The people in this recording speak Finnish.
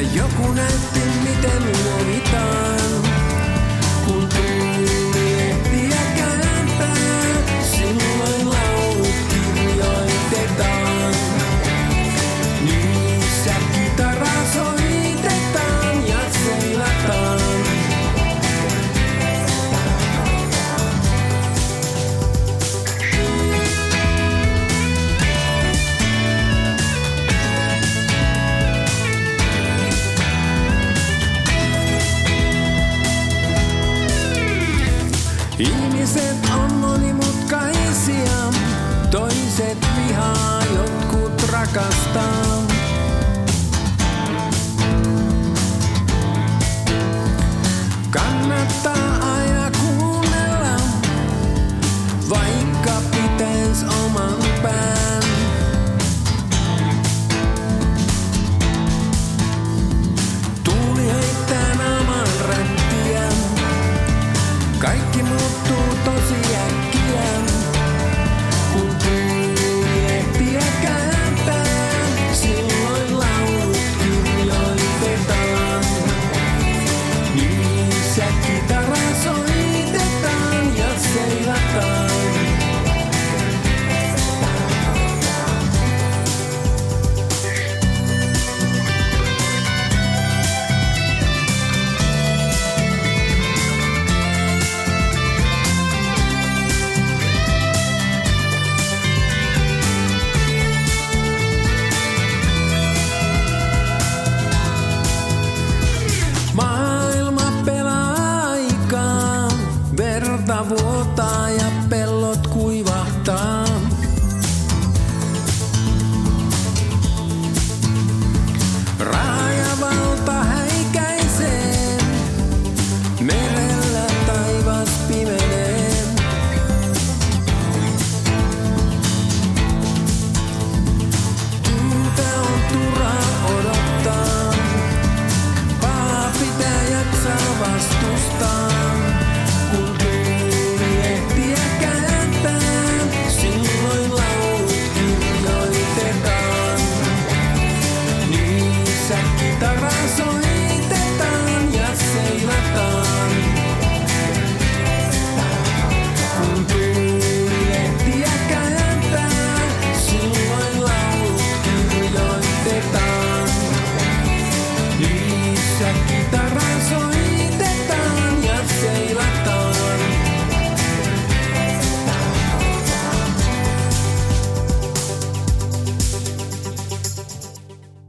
joku näytti miten luovitaan. Kun Ihmiset on monimutkaisia, toiset vihaa, jotkut rakastaa. she moved verta vuotaa ja pellot kuivahtaa. Raha ja valta häikäisee, merellä taivas pimenee. Työtä on turha odottaa. Paha pitää jaksaa vastustaa.